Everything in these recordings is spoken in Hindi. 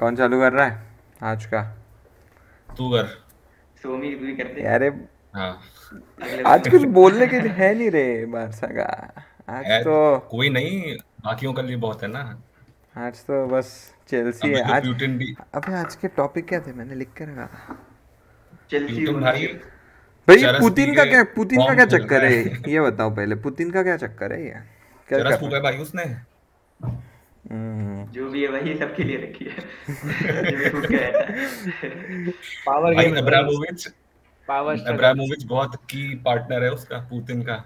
कौन चालू कर रहा है? आज का। तू कर। सोमी भी करते अरे हाँ। आज कुछ बोलने के लिए है नहीं रे बारसा का। आज तो कोई नहीं बाकियों के लिए बहुत है ना। आज तो बस चेल्सी है। तो आज अबे आज के टॉपिक क्या थे? मैंने लिख के रखा था। चेल्सी भाई भाई पुतिन का क्या पुतिन का क्या चक्कर है? ये बताओ पहले पुतिन का क्या चक्कर है ये? क्या चरस कर है? भाई उसने। जो भी है वही सबके लिए रखी है। के है। Power game Abramovich power Abramovich बहुत की पार्टनर है उसका पुतिन का।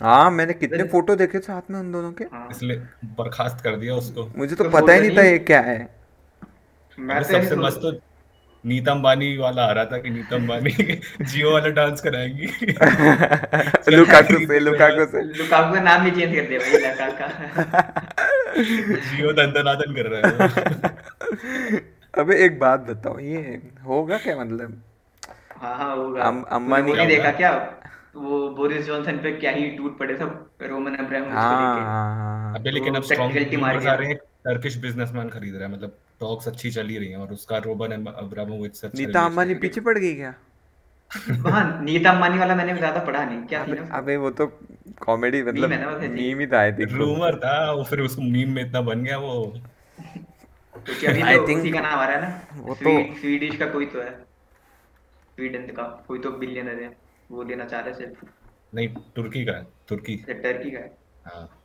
हाँ मैंने कितने फ़ोटो देखे साथ में उन दोनों के। हाँ। इसलिए बर्खास्त कर दिया उसको। मुझे तो तो पता ही नहीं था ये क्या है। मैं तो सबसे मस्त तो नीतम बानी वाला आ रहा था कि नीतम बानी जियो वाला डांस कराएँगी। लुकाकू से लुकाकू से। लुकाकू का नाम भी चेंज कर दिया भाई लुकाका जियो दंदनादन कर रहा है। अबे एक बात बताओ ये होगा क्या मतलब? हाँ हाँ होगा। अम- अम्मा नहीं- नहीं देखा क्या? वो बोरिस जॉनसन पे क्या ही टूट पड़े सब रोमन को हाँ लेके। हाँ हाँ अबे लेकिन अब स्ट्रॉन्ग रूमर्स आ रहे हैं टर्किश बिजनेसमैन खरीद रहा है मतलब टॉक्स अच्छी चली रही हैं और उसका रोबन अब्रामोविच से अच्छा नीता है। पीछे पड़ गई क्या? हाँ नीता अंबानी वाला मैंने ज़्यादा पढ़ा नहीं। क्या है अबे वो तो कॉमेडी मतलब है ही। मीम ही था आई थिंक रूमर था वो फिर उस मीम में इतना बन गया वो। क्योंकि अभी I तो think- उसी का नाम आ रहा है ना। वो तो- स्वीडिश का कोई तो है। स्वीडन का कोई तो बिलियनर है वो लेना चाह रहे सिर्फ़। नहीं तुर्की का है तुर्की। टर्की का है। हाँ।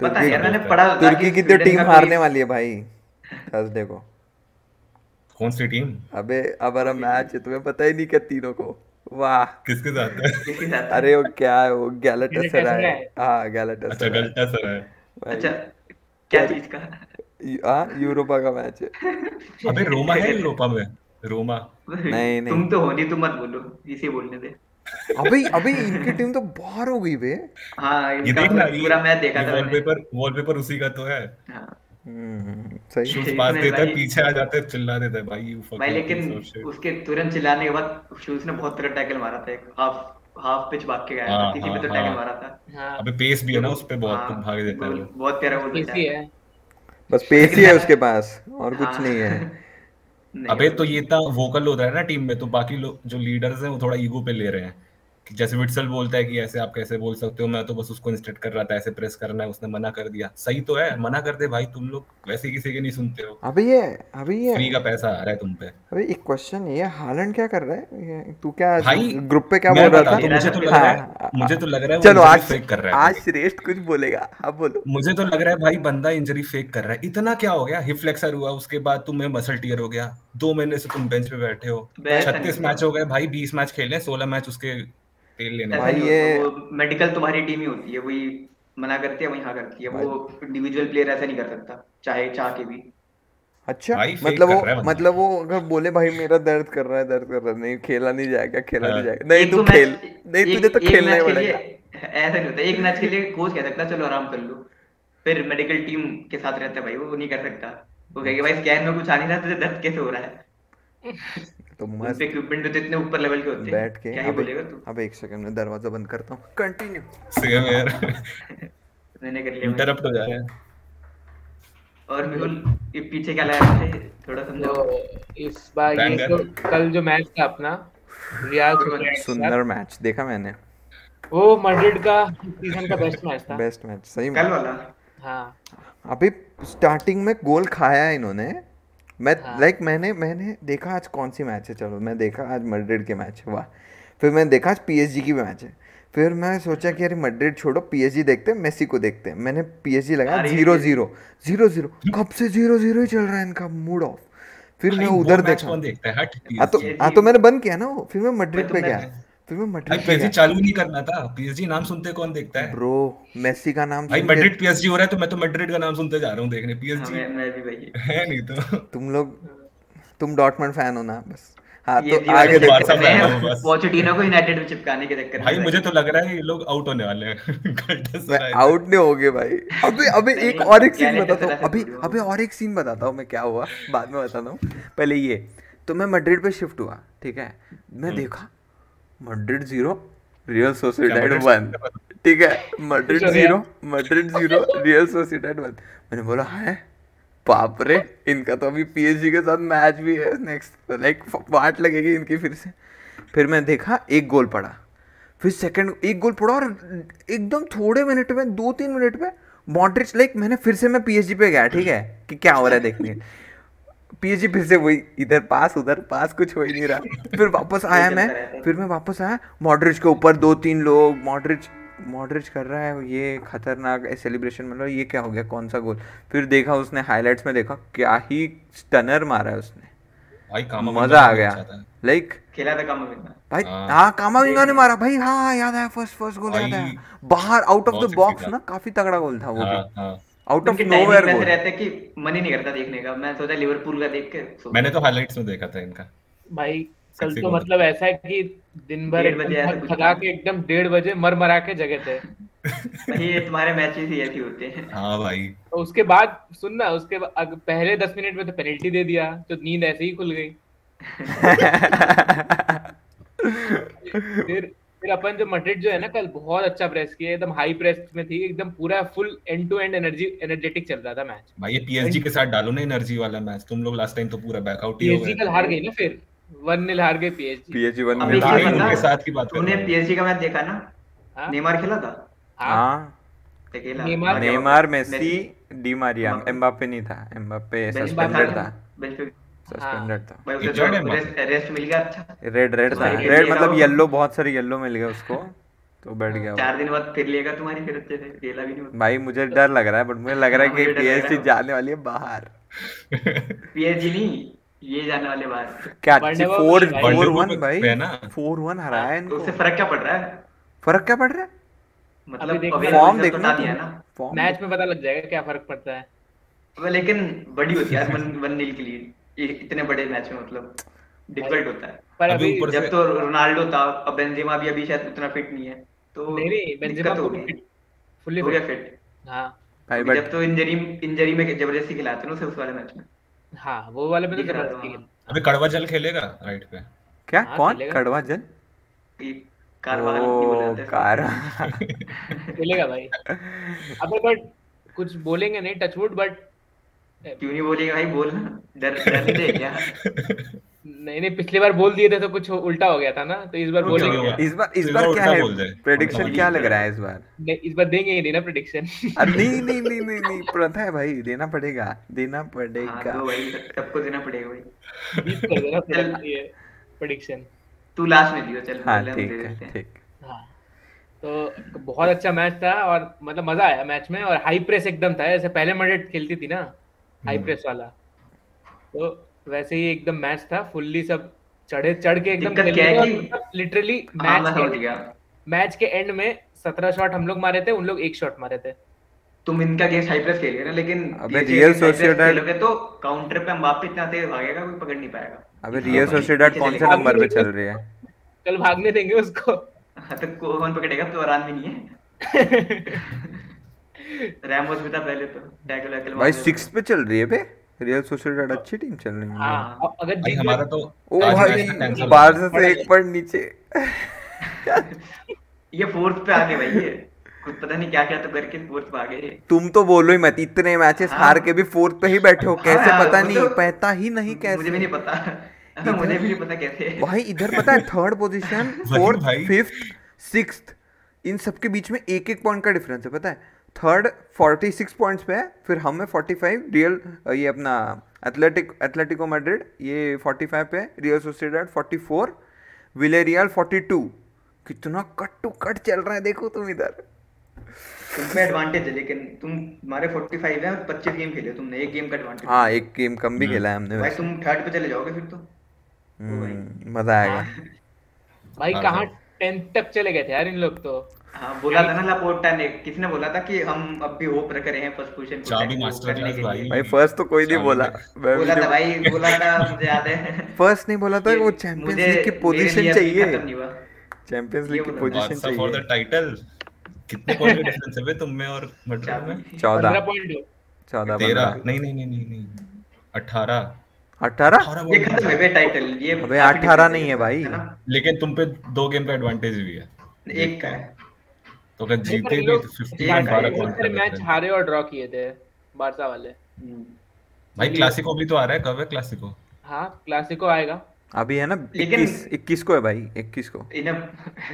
पता है यार मैंने पढ़ा तुर्की की तो टीम हारने वाली है भाई थर्सडे को। कौन सी टीम अबे अब हमारा मैच है तुम्हें पता ही नहीं क्या तीनों को। वाह। किसके साथ है? अरे वो क्या है वो गैलेटासराय? हाँ अच्छा गैलेटासराय सर है अच्छा क्या चीज़ का? हाँ यूरोपा का मैच है। अबे रोमा है यूरोपा में? रोमा। नहीं, नहीं। तुम तो हो नहीं तुम मत बोलो इसे बोलने दे। अबे अबे इनकी टीम तो बाहर हो गई बे। हाँ ये देखना पूरा मैच देखा था वॉलपेपर वॉलपेपर उसी का तो है। हाँ। सही। शूज़ पास देता है पीछे आ जाते हैं चिल्ला देता है भाई यू भाई लेकिन उसके तुरंत चिल्लाने के बाद शूज़ ने बहुत तरह टैकल मारा था एक हाफ़ हाफ़ पिच भाग के गया था हाँ, किसी पे तो हाँ, टैकल हाँ। मारा था। हाँ। अबे पेस भी है ना उस पे बहुत हाँ, कुछ भाग देता है। वो बहुत प्यारा बचा इसी है। बस पेस ही है उसके पास और कुछ हाँ। नहीं है। नहीं, अबे तो ये इतना वोकल होता है ना टीम में तो बाकी लोग जो लीडर्स हैं वो थोड़ा ईगो पे ले रहे हैं। जैसे विटसल बोलता है कि ऐसे आप कैसे बोल सकते हो मैं तो बस उसको इंस्ट्रक्ट कर रहा था ऐसे प्रेस करना है उसने मना कर दिया। सही तो है मना कर दे भाई तुम लोग वैसे किसी के नहीं सुनते हो। अभी ये अबे फ्री का पैसा आ रहा है तुम पे। अबे एक क्वेश्चन ये हालैंड क्या कर रहा है? तू क्या भाई, ग्रुप पे क्या बोल रहा था? मुझे तो लग हाँ, रहा है हाँ, मुझे तो लग रहा है चलो आज फेक कर रहा है आज श्रेष्ठ कुछ बोलेगा अब बोलो। मुझे तो लग रहा है भाई बंदा इंजरी फेक कर रहा है। इतना क्या हो गया? हिप फ्लेक्सर हुआ उसके बाद तुम्हें मसल टीयर हो गया। दो महीने से तुम बेंच पे बैठे हो। छत्तीस मैच हो गए। भाई बीस मैच खेले सोलह मैच उसके तेल लेने भाई ये- मेडिकल तुम्हारी टीम ही होती है वही मना करती है वही हाँ करती है वो इंडिविजुअल प्लेयर ऐसा नहीं कर सकता चाहे चाह के भी। अच्छा मतलब वो। मतलब वो अगर बोले भाई मेरा दर्द कर रहा है दर्द कर रहा है। नहीं खेला नहीं जाएगा खेला नहीं हाँ। जाएगा। नहीं तू खेल नहीं तुझे तो खेलना ही पड़ेगा। ऐसा नहीं होता एक मैच के लिए कोच कह सकता चलो आराम कर लो। फिर मेडिकल टीम के साथ रहता है भाई वो नहीं कर सकता। वो कहेगा भाई स्कैन में कुछ आ नहीं रहा तुझे दर्द कैसे हो रहा है? तो मस्त। इक्विपमेंट तो इतने ऊपर लेवल के होते हैं। बैठ के क्या ही बोलेगा तू? अब एक सेकंड में दरवाज़ा बंद करता हूँ। कंटिन्यू सेम यार मैंने कर लिया। इंटरप्ट हो जा रहा है। और मेहुल ये पीछे क्या लगा रहे थे थोड़ा समझाओ तो इस बार ये. तो कल जो मैच था अपना रियाल सुंदर मैच देखा मैंने। वो मैड्रिड का सीज़न का बेस्ट मैच था। बेस्ट मैच सही कल वाला? हाँ। अभी स्टार्टिंग में गोल खाया है इन्होंने। मैं हाँ। लाइक मैंने मैंने देखा आज कौन सी मैच है? चलो मैं देखा आज मड्रिड के मैच है वाह। फिर मैंने देखा आज पीएसजी की मैच है। फिर मैं सोचा कि अरे मड्रिड छोड़ो पीएसजी देखते हैं मेसी को देखते हैं। मैंने पीएसजी लगा अरे। ज़ीरो ज़ीरो ज़ीरो ज़ीरो कब से ज़ीरो ज़ीरो ही चल रहा है इनका? मूड ऑफ़ फिर मैं उधर देखा। देखता है? तो हाँ तो मैंने बंद किया ना वो फिर मैं मड्रिड पे तुमने- गया। भाई मैड्रिड पीएसजी चालू नहीं करना था। पीएसजी नाम सुनते कौन देखता है? ब्रो मेसी का नाम भाई मैड्रिड पीएसजी हो रहा है तो मैं तो मैड्रिड का नाम सुनते जा रहा हूँ देखने। हाँ, पीएसजी मैं मैं भी भाई है। नहीं तो। तुम लोग तुम डॉटमंड फ़ैन हो ना बस। हाँ तो आगे देखो। देखो। बारसा fan हूँ बस। पोचेटिनो को यूनाइटेड में चिपकाने के चक्कर में भाई मुझे तो लग रहा है ये लोग आउट होने वाले हैं। आउट नहीं हो गए भाई अबे अबे एक और एक क्या सीन बताता पता हूँ। अभी अबे और एक सीन बताता हूँ मैं क्या हुआ। बाद में बताता हूँ। पहले ये। तो मैं मैड्रिड पे शिफ्ट हुआ ठीक है? मैं देखा Madrid zero Real Madrid one ठीक है Madrid zero Madrid zero Real Sociedad one मैंने बोला है बाप रे इनका तो अभी पीएसजी के साथ मैच भी है नेक्स्ट लाइक वाट लगेगी इनकी फिर से. फिर मैं देखा एक गोल पड़ा। फिर सेकंड एक गोल पड़ा और एकदम थोड़े मिनट में दो तीन मिनट में मॉडरिच लाइक मैंने फिर से मैं पीएसजी पे गया ठीक है कि क्या हो रहा है देखने। पीएसजी फिर से वही इधर पास उधर पास कुछ हो ही नहीं रहा। फिर वापस आया मैं फिर मैं वापस आया मॉडरिच के ऊपर दो तीन लोग मॉडरिच मॉडरिच कर रहा है ये खतरनाक सेलिब्रेशन मतलब ये क्या हो गया कौन सा गोल फिर देखा उसने हाइलाइट्स में देखा क्या ही स्टनर मारा है उसने। भाई मज़ा आ गया। लाइक खेला था काम में भाई हाँ। हाँ कामाविंगा ने मारा। भाई हाँ हाँ, याद आया फ़र्स्ट फ़र्स्ट गोल याद आया। बाहर आउट ऑफ़ द बॉक्स ना काफ़ी तगड़ा गोल था वो हाँ भी हाँ। आउट ऑफ़ नोवेयर गोल रहते हैं कि मन ही नहीं करता देखने का। मैं सोचा लिवरपूल का देख के सो। मैंने तो हाइलाइट्स में देखा था इनका। भाई कल तो मतलब ऐसा है कि दिन भर थक के एकदम डेढ़ बजे मर मरा के जगह थे। भाई ये तुम्हारे मैचेस ही ऐसे होते हैं। हाँ भाई। तो उसके बाद सुनना उसके बाद पहले दस मिनट में तो पेनल्टी दे दिया तो नींद ऐसे ही खुल गई। फिर फिर अपन जो मड्रिड जो है ना कल बहुत अच्छा प्रेस किया एकदम हाई प्रेस में थी एकदम पूरा full end to end energy energetic चल रहा था मैच भाई ये पीएसजी के साथ डालो ना एनर्जी वाला मैच तुम लोग लास्ट टाइम तो पूरा बैकआउट ही हो पीएसजी गए। कल हार गई ना फिर? वन नील हार गई पीएसजी पीएसजी वन अब में एक भाई चीज़ उनके साथ की बात तूने पीएसजी का मैच देखा ना? हाँ? नेमार खेला था? हाँ। हाँ। Neymar- Neymar Messi Di Maria Mbappe. नहीं था एम्बापे सस्पेंडेड था सस्पेंडेड था। भाई उसे Injured है एम्बापे? रेस्ट रेस्ट मिल गया अच्छा। रेड रेड था। रेड मतलब येलो बहुत सारे येलो मिल गए उसको तो बैठ गया चार दिन बाद फिर लेगा तुम्हारी फिर अच्छे से खेला भी नहीं भाई मुझे डर लग रहा है बट मुझे लग रहा है हाँ, कि पीएसजी जाने वाली है बाहर। पीएसजी नहीं ये जाने वाले बाहर। क्या वो फोर फोर वन भाई। फोर वन हराया इनको उससे फ़र्क क्या पड़ रहा है? फ़र्क क्या पड़ रहा है? मतलब फॉर्म तो देखना है ना। मैच में पता लग जाएगा क्या फ़र्क पड़ता है। लेकिन बड़ी होती है यार वन वन नील के लिए। इतने बड़े मैच में मतलब डिफ़िकल्ट होता है। पर अभी अभी जब से- तो रोनाल्डो था अब बेंजेमा भी अभी शायद उतना फिट नहीं है तो नहीं बेंजेमा दिक्कत हो गई। fit- हो गया फिट हाँ। भाई बट जब तो इंजरी इंजरी में ज़बरदस्ती खिलाते ना उसे उस वाले मैच में। हाँ वो वाले में तो ज़बरदस्ती अभी कड़वा जल खेलेगा राइट पे? क्या? हाँ, कौन? कड़वा जल? खेलेगा भाई। अबे बट कुछ बोलेंगे नहीं टचवुड बट क्यों नहीं बोलेगा भाई? बोलना। डर डर दे क्या? नहीं नहीं पिछली बार बोल दिए थे तो कुछ उल्टा हो गया था ना तो इस बार तो बोलेंगे। क्या हो इस बार इस इस बार बार क्या है? प्रेडिक्शन क्या लग रहा है इस बार? नहीं इस बार देंगे ही नहीं ना प्रेडिक्शन अरे नहीं नहीं नहीं नहीं नहीं प्रथा है भाई देना पड़ेगा देना हाँ पड़ेगा। तो भाई सबको देना पड़ेगा भाई। बीस कर देना। प्रेडिक्शन तू लास्ट में दियो चल हाँ ठीक है ठीक। हाँ तो बहुत अच्छा मैच था और मतलब मज़ा आया मैच में और हाई प्रेस एकदम था जैसे पहले मडेट खेलती थी ना। हाई हम्म। प्रेस वाला। तो वैसे ही एकदम मैच था फुल्ली सब चढ़े चढ़ के एकदम दिक्कत क्या है कि- लिटरली हाँ मैच के गया। मैच के एंड में सत्रह शॉट हम लोग मारे थे उन लोग एक शॉट मारे थे। तुम इनका गेम हाई प्रेस खेल रहे ना लेकिन अबे press Sociedad- खेलोगे तो काउंटर पे मबाप्पे इतना तेज भागेगा कोई पकड़ नहीं पाएगा। अबे हाँ, रियल पीछे कौन से नंबर पे चल रही है? कल भागने देंगे उसको। हाँ, तो कौन पकड़ेगा? तो आराम भी नहीं है। रैमोस भी था पहले तो टैकल वैकल भाई मार सिक्स पे चल रही है बे? रियल सोसिएडाड अच्छी टीम चल रही है। हाँ। अगर भाई हमारा तो ओ भाई हो। से एक पॉइंट नीचे। ये फोर्थ पे आ गए भाई ये। कुछ पता नहीं क्या क्या तो करके फोर्थ पे आ गए तुम तो बोलो ही मत इतने मैचेस हाँ। हार के भी फोर्थ पे ही बैठे हो कैसे हाँ, पता नहीं तो- पता ही नहीं कैसे मुझे भी नहीं पता। मुझे भी नहीं पता कैसे। भाई इधर पता है third position fourth fifth sixth इन सबके बीच में एक एक पॉइंट का डिफरेंस है पता है? थर्ड 46 पॉइंट्स पे है फिर हम है 45 रियल ये अपना एथलेटिक एथलेटिको मैड्रिड ये 45 पे है रियल सोसिएडाड 44 विलेरियल 42 कितना कट टू कट चल रहा है देखो तुम इधर। तुम एडवांटेज है लेकिन तुम तुम्हारे 45 है और 25 गेम खेले तुमने एक गेम का एडवांटेज हाँ एक गेम कम भी खेला है हमने भाई तुम थर्ड पे चले जाओगे फिर तो। हम्म, मज़ा आएगा। भाई हाँ, कहाँ हाँ। टेंथ तक चले गए थे यार इन लोग तो। हाँ बोला था ना लापोर्टा ने किसने बोला था कि हम अब भी होप रख रहे हैं फ़र्स्ट पोजीशन को चाबी मास्टर क्लास भाई। भाई फ़र्स्ट तो कोई नहीं बोला। मैं बोला था मुझे- भाई बोला। था मुझे याद है। फ़र्स्ट नहीं बोला था वो चैंपियंस लीग की पोजीशन चाहिए। खत्म नहीं हुआ। चैंपियंस लीग की पोजीशन बादशाह फॉर द टाइटल कितने पॉइंट का डिफरेंस है तुम में और मैड्रिड में? चाबी। चौदह। पंद्रह पॉइंट चौदह तेरह। पंद्रह। नहीं नहीं नहीं नहीं नहीं। अठारह। अठारह? अठारह ये खत्म है बे टाइटल ये अबे काफ़ी 18 नहीं है भाई। लेकिन तुम पे दो गेम का एडवांटेज भी है। एक का है। तो अगर जीते भी तो 50 एक बारह है, पॉइंट मैच हारे और ड्रॉ किए थे बारसा वाले। हम्म। भाई क्लासिको भी तो आ रहा है कब है क्लासिको हाँ क्लासिको आएगा। अभी है ना लेकिन- इक्कीस इक्कीस को है भाई इक्कीस को। इन्हें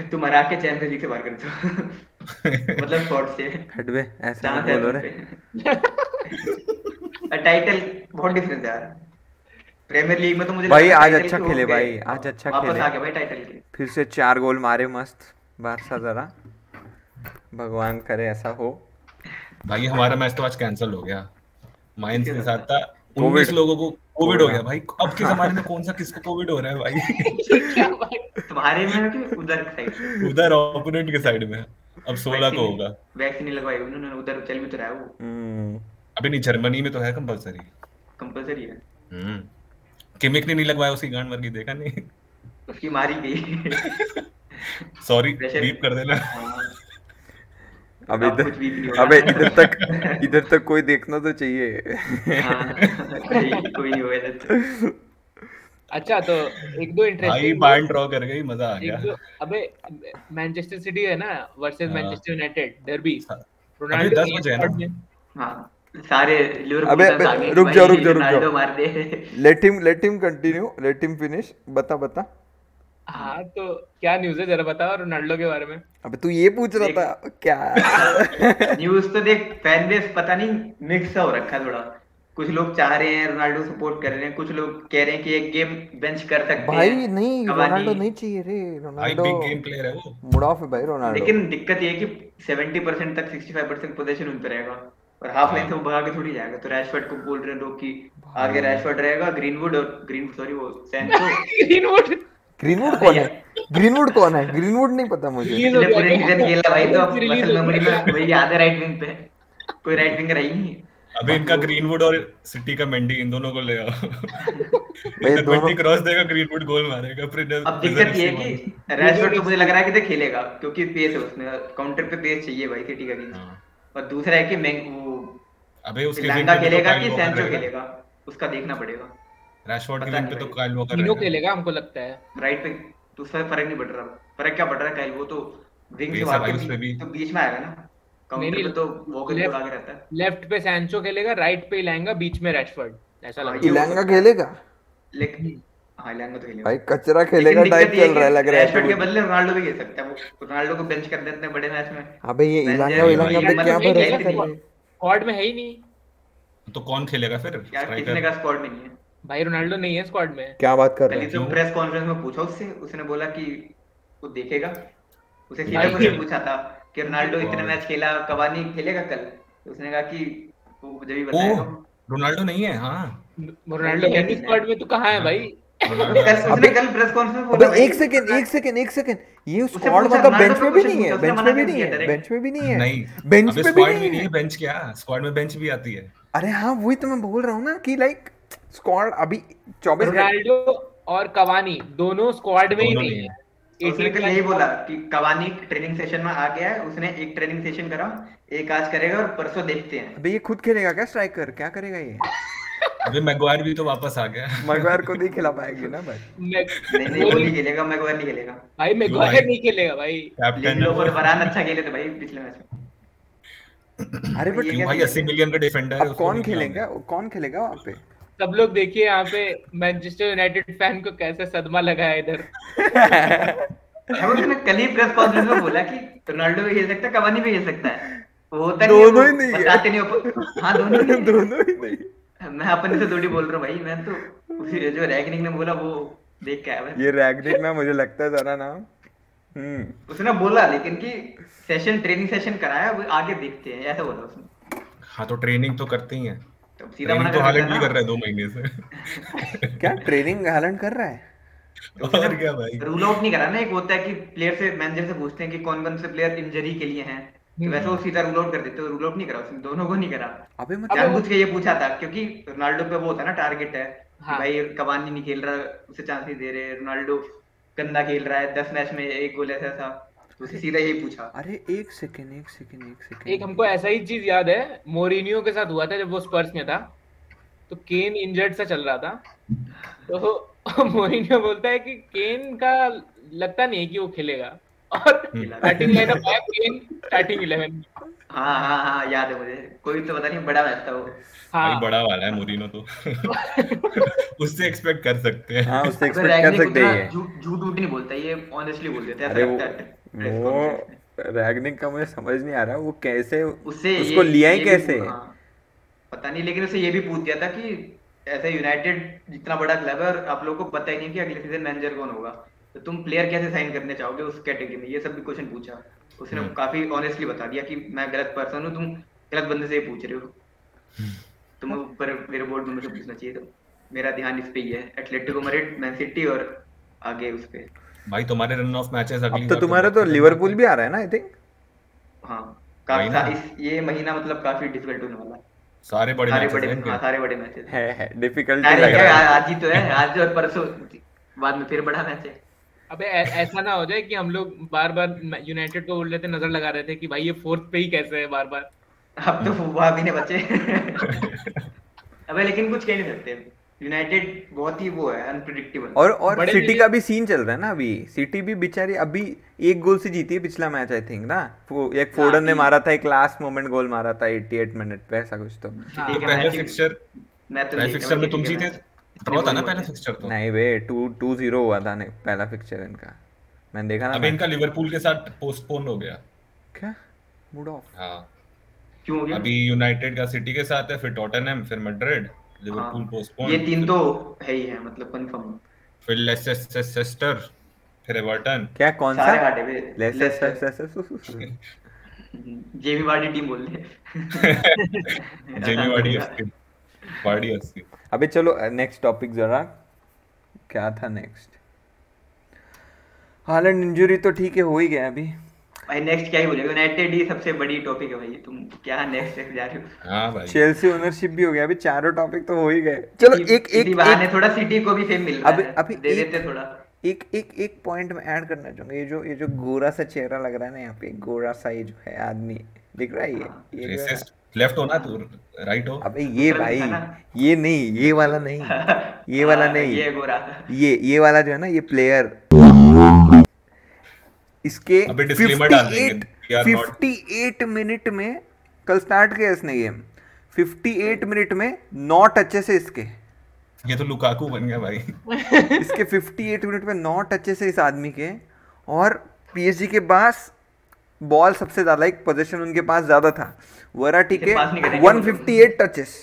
तुम हरा के चैंपियंस लीग से बाहर कर दो। मतलब स्पॉट से। हटवे ऐसे जहाँ नहीं से बोलो रे टाइटल बहुत डिफरेंस है यार। प्रीमियर लीग में तो मुझे भाई, आज अच्छा खेले भाई, आज अच्छा वापस खेले। आ गया भाई टाइटल के। फिर से चार गोल मारे मस्त बारसा जरा। भगवान करे ऐसा हो। भाई हमारा मैच तो आज कैंसिल हो गया। माइंस के साथ था। उन्नीस लोगों को कोविड हो गया। भाई अब के जमाने में कौन सा किसको कोविड हो रहा है भाई? तुम्हारे में कि उधर साइड उधर ओपोनेंट के साइड में। अब सोलह को होगा। वैक्सीन नहीं लगवाई उन्होंने उधर चल भी तो रहा है वो। हम्म, अभी नहीं जर्मनी में तो है कंपलसरी कंपलसरी है। हम्म। किमिक ने नहीं लगवाया उसकी गांड मर गई देखा नहीं? उसकी मारी गई। सॉरी बीप कर देना। अब इधर। अबे इधर तक इधर तक कोई देखना तो चाहिए हाँ, कोई कोई नहीं होगा इधर तो। अच्छा तो एक दो भाई इंटरेस्टिंग बाइंड ड्रॉ कर गई मज़ा आ गया अबे मैनचेस्टर सिटी है ना वर्सेस। मैनचेस्टर यूनाइटेड डर्बी अभी दस बजे है ना? हाँ सारे लिवरपूल अबे, रुक जाओ, रुक जाओ, रुक जाओ। Let him let him continue let him finish बता बता हाँ तो क्या न्यूज़ है? जरा बताओ रोनाल्डो के बारे में। अबे तू ये पूछ रहा था क्या? न्यूज़ तो देख फ़ैन बेस पता नहीं मिक्स हो रखा है थोड़ा। कुछ लोग चाह रहे हैं रोनाल्डो सपोर्ट कर रहे हैं कुछ लोग कह रहे हैं कि एक गेम बेंच कर सकते भाई हैं। नहीं रोनाल्डो नहीं। चाहिए रे भाई रोनाल्डो बिग गेम प्लेयर है वो। मूड ऑफ़ है भाई रोनाल्डो। लेकिन दिक्कत ये है कि 70% तक 65% पोजीशन उन पे रहेगा। और हाफ़ लाइन से वो भाग के थोड़ी जाएगा। तो रैशफोर्ड को बोल रहे हैं लोग कि आगे रैशफोर्ड रहेगा ग्रीनवुड और ग्रीन सॉरी वो सैंचो ग्रीनवुड ग्रीनवुड कौन है? ग्रीनवुड कौन है? ग्रीनवुड नहीं पता मुझे। हो पूरे सीज़न खेला भाई तो मसल मेमोरी में वही याद है राइट विंग पे। कोई राइट विंगर है ही नहीं। अभी इनका ग्रीनवुड और सिटी का मेंडी इन दोनों को ले आओ। भाई दोनों मेंडी क्रॉस देगा ग्रीनवुड गोल मारेगा फिर अब दिक्कत ये है कि रैशफोर्ड को मुझे लग रहा है कि देख खेलेगा क्योंकि पेस है उसमें। काउंटर पे पेस चाहिए भाई सिटी का भी। हाँ। और दूसरा है कि मैं वो अबे उसके पे तो खेलेगा कि सैंचो खेलेगा? उसका देखना पड़ेगा। रैशफोर्ड के विंग पे तो काइल वॉकर तीनों खेलेगा हमको लगता है। राइट पे तो उससे फ़र्क नहीं पड़ रहा। फ़र्क क्या पड़ रहा है काइल वो तो विंग से है भाग के भी। तो बीच में आएगा ना। काउंटर नहीं, पे तो वॉकर आगे रहता है। लेफ़्ट पे सैंचो खेलेगा राइट पे इलांगा बीच में रैशफोर्ड ऐसा हाँ, लग इलांगा खेलेगा लेकिन हाँ लैंगा तो खेलेगा। भाई कचरा खेलेगा टाइप चल रहा है लग रहा रैशफोर्ड के बदले रोनाल्डो भी खेल सकता है। वो रोनाल्डो को बेंच कर देते हैं बड़े मैच में। अबे ये इलांगा इलांगा पे क्या मतलब भरोसा ही? रहे स्क्वाड में है ही नहीं। तो कौन खेलेगा फिर? कितने स्ट्राइकर का स्क्वाड में नहीं है। भाई रोनाल्डो नहीं है स्क्वाड में। क्या बात कर रहे ही? तो हैं प्रेस कॉन्फ्रेंस में पूछा उससे उसने बोला कि वो देखेगा। उसे सीधा भाई, मुझे पूछा था कि रोनाल्डो इतने मैच खेला कवानी खेलेगा कल? तो उसने कहा कि वो जब भी बताएगा रोनाल्डो नहीं है हाँ। रोनाल्डो है स्क्वाड में तो कहाँ है भाई? रोनाल्डो कल उसने कल प्रेस कॉन्फ्रेंस में बोला एक सेकंड एक सेकंड एक सेकंड ये स्क्वाड मतलब बेंच पे भी नहीं है बेंच उसने पे भी नहीं है बेंच पे भी नहीं है। नहीं बेंच पे भी नहीं है। है बेंच क्या? स्क्वाड में बेंच भी आती है। अरे हाँ वही तो मैं बोल रहा हूँ ना कि लाइक स्क्वाड अभी चौबीस रोनाल्डो और कवानी दोनों स्क्वाड में ही नहीं नहीं है। उसने यही बोला कि कवानी ट्रेनिंग सेशन में आ गया है उसने एक ट्रेनिंग सेशन करा एक आज करेगा और परसों देखते हैं। अबे ये खुद खेलेगा क्या स्ट्राइकर क्या करेगा ये? अबे मैगवायर भी तो वापस आ गया। मगवार को नहीं खिला पाएगी ना भाई नहीं नहीं वो नहीं खेलेगा मैगवायर नहीं खेलेगा। भाई मैं क्यों भाई? नहीं खेलेगा भाई। कैप्टन। और वरान अच्छा खेले थे भाई पिछले मैच में। अरे बट भाई 80 मिलियन का डिफेंडर है कौन खेलेगा? कौन खेलेगा वहाँ पे? सब लोग देखिए यहाँ पे मैनचेस्टर यूनाइटेड फ़ैन को कैसे सदमा लगा है इधर कल ही प्रेस कॉन्फ्रेंस में बोला कि रोनाल्डो भी खेल सकता है कवानी भी खेल सकता है। वो होता नहीं दोनों ही नहीं बताते नहीं हो हाँ दोनों ही नहीं दोनों ही नहीं मैं अपने से थोड़ी बोल रहा हूँ भाई मैं तो जो रैगनिंग ने बोला वो देख के आया ये रैगनिक ना मुझे लगता है जरा नाम। हम्म। उसने बोला लेकिन कि सेशन ट्रेनिंग सेशन कराया वो आगे देखते हैं ऐसा बोला उसने। हाँ तो ट्रेनिंग तो करते ही है। तो सीधा मना तो हालैंड भी कर रहा है दो महीने से। क्या ट्रेनिंग हालैंड कर रहा है? और क्या भाई। रूल आउट नहीं करा ना एक होता है कि प्लेयर से मैनेजर से पूछते हैं कि कौन कौन से प्लेयर इंजरी के लिए हैं। तो वैसे वो सीधा रूल आउट कर देते रूल आउट नहीं करा उसने दोनों को नहीं करा। अबे मतलब जानबूझ के ये पूछा था क्योंकि रोनाल्डो पे वो होता है ना टारगेट है हाँ। भाई कवानी नहीं खेल रहा उसे चांस नहीं दे रहे रोनाल्डो गंदा खेल रहा है दस मैच में एक गोल ऐसा था उसे सीधा यही पूछा। अरे एक सेकंड एक सेकंड एक सेकंड एक हमको ऐसा ही चीज़ याद है मोरिनियो के साथ हुआ था जब वो स्पर्स में था तो केन इंजर्ड सा चल रहा था। तो मोरिनियो बोलता है कि केन का लगता नहीं है कि वो खेलेगा। और हम्म। स्टार्टिंग लाइनअप आया केन स्टार्टिंग 11 हाँ हाँ हाँ याद है मुझे। कोई तो पता नहीं बड़ा मैच था वो। हाँ। बड़ा वाला है मोरिनो तो। उससे एक्सपेक्ट कर सकते हैं। हाँ उससे एक्सपेक्ट कर सकते हैं झूठ झूठ नहीं बोलता ये ऑनेस्टली बोल देता है। वो। रैगनिक का मुझे समझ नहीं आ रहा वो कैसे उससे उसको ये- लिया ही कैसे? हाँ, पता नहीं लेकिन उसे ये भी पूछ दिया था कि ऐसे यूनाइटेड जितना बड़ा क्लब है और आप लोगों को पता ही नहीं कि अगले सीज़न मैनेजर कौन होगा। तो तुम प्लेयर कैसे साइन करने चाहोगे उस कैटेगरी में? ये सब भी क्वेश्चन पूछा। उसने हम्म। काफ़ी ऑनेस्टली बता दिया कि मैं गलत पर्सन हूँ तुम गलत बंदे से ही पूछ रहे हो। हम्म। तुम ऊपर मेरे बोर्ड में मुझे पूछना चाहिए तो मेरा ध्यान इस पे ही है। एटलेटिको मैड्रिड मैन सिटी और आगे उस पे। भाई तुम्हारे रन ऑफ़ मैचेस अब तो तुम्हारा तो लिवरपूल भी आ रहा है ना आई थिंक हाँ काफ़ी इस ये महीना मतलब काफ़ी डिफ़िकल्ट होने वाला है। सारे बड़े सारे मैचेस बड़े हैं हाँ सारे बड़े मैचेस है। है डिफ़िकल्ट लग रहा है। आज ही तो है आज और परसों बाद में फिर बड़ा मैच है। अबे ऐसा ना हो जाए कि हम लोग बार बार यूनाइटेड को बोल रहे थे नज़र लगा रहे थे कि भाई ये फोर्थ पे ही कैसे है बार बार अब तो वहाँ भी नहीं बचे। अबे लेकिन कुछ कह नहीं सकते। यूनाइटेड बहुत ही वो है अनप्रिडिक्टेबल और और सिटी का भी सीन चल रहा है ना अभी। सिटी भी बेचारी अभी एक गोल से जीती है पिछला मैच आई थिंक ना? वो एक फोर्डन ने हाँ, मारा था एक लास्ट मोमेंट गोल मारा था 88 मिनट पे ऐसा कुछ तो। हाँ, तो ठीक है, पहले फिक्सचर मैं तो पहले फिक्सचर में तुम जीते। ड्रॉ था। ना पहला फिक्सचर तो। नहीं बे टू टू ज़ीरो हुआ था नहीं पहला फिक्चर इनका। मैंने देखा ना अब इनका लिवरपूल के साथ पोस्टपोन हो गया। क्या? मूड ऑफ़ हाँ। क्यों हो गया अभी यूनाइटेड का सिटी के साथ है फिर टॉटनहम फिर मैड्रिड लिवरपूल हाँ, पोस्टपोन ये तीन तो है ही है मतलब कंफर्म फिर लेसेस्टर फिर एवर्टन क्या कौन सा? सारे हाटे पे लेसेस्टर जेमी वार्डी टीम बोल रहे जेमी वार्डी वार्डी एफसी अबे चलो नेक्स्ट टॉपिक जरा। क्या था नेक्स्ट हालैंड इंजरी तो ठीक है हो ही गया अभी। भाई नेक्स्ट क्या ही बोलेगा? यूनाइटेड ही सबसे बड़ी टॉपिक है भाई। तुम क्या नेक्स्ट जा रहे हो? हाँ भाई। चेल्सी ओनरशिप भी हो गया। अभी चारों टॉपिक तो हो ही गए। चलो एक एक इसी बहाने थोड़ा सिटी को भी फेम मिल रहा है। अभी दे देते थोड़ा। एक एक एक पॉइंट में ऐड करना चाहूँगा। ये जो ये जो गोरा सा चेहरा लग रहा है ना यहाँ पे गोरा सा ये जो है आदमी दिख रहा है ये? हाँ, ये रेसिस्ट लेफ़्ट हो ना तू? राइट हो? अबे ये भाई ये नहीं ये वाला नहीं ये वाला हाँ, नहीं। ये गोरा। ये ये वाला जो है ना ये प्लेयर इसके अबे disclaimer डाल देंगे, 58 we are not- 58 मिनट में कल स्टार्ट किया इसने गेम 58 मिनट में नौ टचेस है इसके ये तो लुकाकू बन गया भाई इसके 58 मिनट में नौ टचेस है इस आदमी के और पीएसजी के पास बॉल सबसे ज़्यादा एक पोजीशन उनके पास ज़्यादा था वराटी के पास नहीं करेंगे वो लोग। 158 टचेस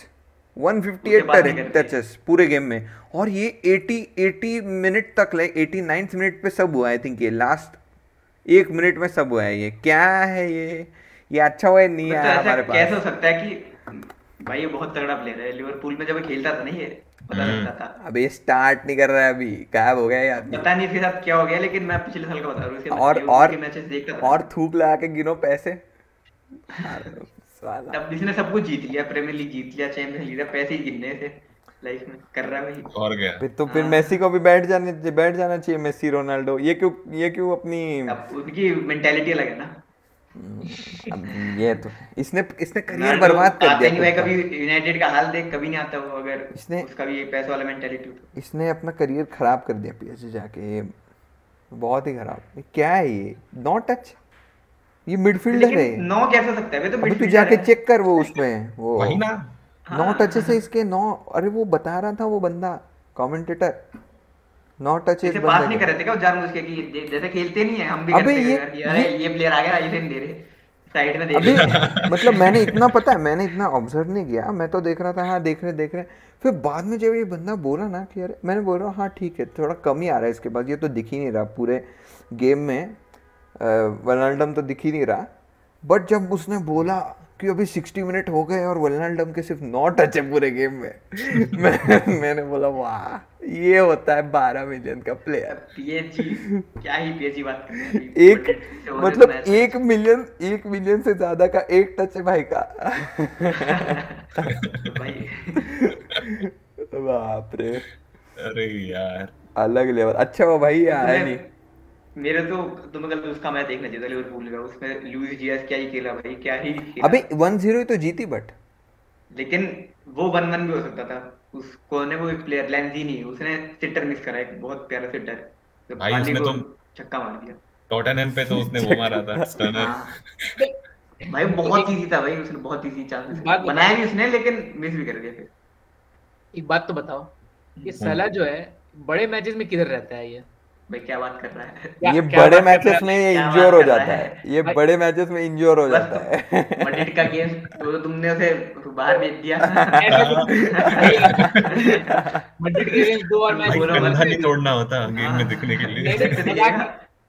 158 पास नहीं करते। टचेस पूरे गेम में और ये 80 80 मिनट तक लाइक 89 मिनट पे सब हुआ आई थिंक ये लास्ट एक मिनट में सब हुआ है ये क्या है ये? ये अच्छा हुआ है नहीं तो आया ऐसा हमारे कैसे हो सकता है कि भाई ये बहुत तगड़ा प्लेयर है लिवरपूल में जब खेलता था ना ये पता हम्म। लगता था। अब ये स्टार्ट नहीं कर रहा है अभी गायब हो गया ये आदमी। पता नहीं इसके साथ क्या हो गया लेकिन मैं पिछले साल का बता रहा हूँ और और मैचेस देखता था। और थूक लगा के गिनो पैसे? तब इसने सब कुछ जीत लिया प्रीमियर लीग जीत लिया चैंपियंस लीग पैसे ही गिनने थे। लाइफ में कर रहा है भाई और गया फिर तो फिर हाँ। मेसी को भी बैठ जाने बैठ जाना चाहिए मेसी रोनाल्डो। ये क्यों ये क्यों अपनी उनकी मेंटालिटी अलग है ना। अब ये तो इसने इसने करियर बर्बाद कर आता ही नहीं भाई दिया कभी। यूनाइटेड का हाल देख कभी नहीं आता वो अगर इसने- उसका भी पैसे वाला मेंटालिटी इसने अपना करियर खराब कर दिया पीएसजी जाके। बहुत ही खराब। क्या है ये? नॉट टच ये मिडफील्डर है। नौ कैसे सकता है? वे तो अभी तू जाके चेक कर वो उसमें वो वही ना। नौ। टचेस है इसके नौ अरे वो बता रहा था वो बंदा कमेंटेटर नौ टचेस पास नहीं कर रहे थे क्या? वो जानबूझ के कि जैसे खेलते नहीं है हम भी अबे ये- यार ये- ये प्लेयर आ गया इसे नहीं दे रहे। साइड में देख अभी मतलब मैंने इतना पता है मैंने इतना ऑब्ज़र्व नहीं किया। मैं तो देख रहा था हाँ देख रहे देख रहे। फिर बाद में जब ये बंदा बोला ना कि अरे मैंने बोल रहा हूँ हाँ ठीक है थोड़ा कम ही आ रहा है इसके पास ये तो दिख ही नहीं रहा पूरे गेम में वनाल्डम तो दिख ही नहीं रहा। बट जब उसने बोला कि अभी 60 मिनट हो गए और वनाल्डम के सिर्फ़ नौ टच है पूरे गेम में मैं, मैंने बोला वाह ये होता है 12 मिलियन का प्लेयर क्या ही बात कर हैं। एक मतलब एक मिलियन एक मिलियन से ज़्यादा का एक टच है भाई का। भाई। बाप रे। अरे यार। अलग लेवल अच्छा वो भाई आया नहीं। मेरे तो तुम्हें कल उसका मैच देखना चाहिए था लिवरपूल का। उसमें लुइस डियाज क्या ही खेला भाई क्या ही खेला। अबे वन ज़ीरो ही तो जीती बट। लेकिन वो वन वन भी हो सकता था। उसको ने वो एक प्लेयर लैंजीनी उसने सिटर मिस करा एक बहुत प्यारा सिटर तो भाई, उसमें को तो- छक्का मार दिया। टॉटनहम पे तो उसने वो मारा था स्टनर हाँ। भाई बहुत इजी था भाई उसने बहुत इजी चांस बात बनाया भी उसने लेकिन मिस भी कर दिया फिर। एक बात तो बताओ ये हम्म। सलाह जो है बड़े मैचेस में किधर रहता है ये? भाई क्या बात कर रहा है क्या- ये क्या बड़े मैचेस में ये क्या हो जाता है? है ये बड़े मैचेस में इंजोर हो जाता है मड्रिड का गेम तो तुमने उसे बाहर भेज दिया मैड्रिड के अगेंस्ट दो बार मैच बोलो नहीं तोड़ना होता गेम में दिखने के लिए.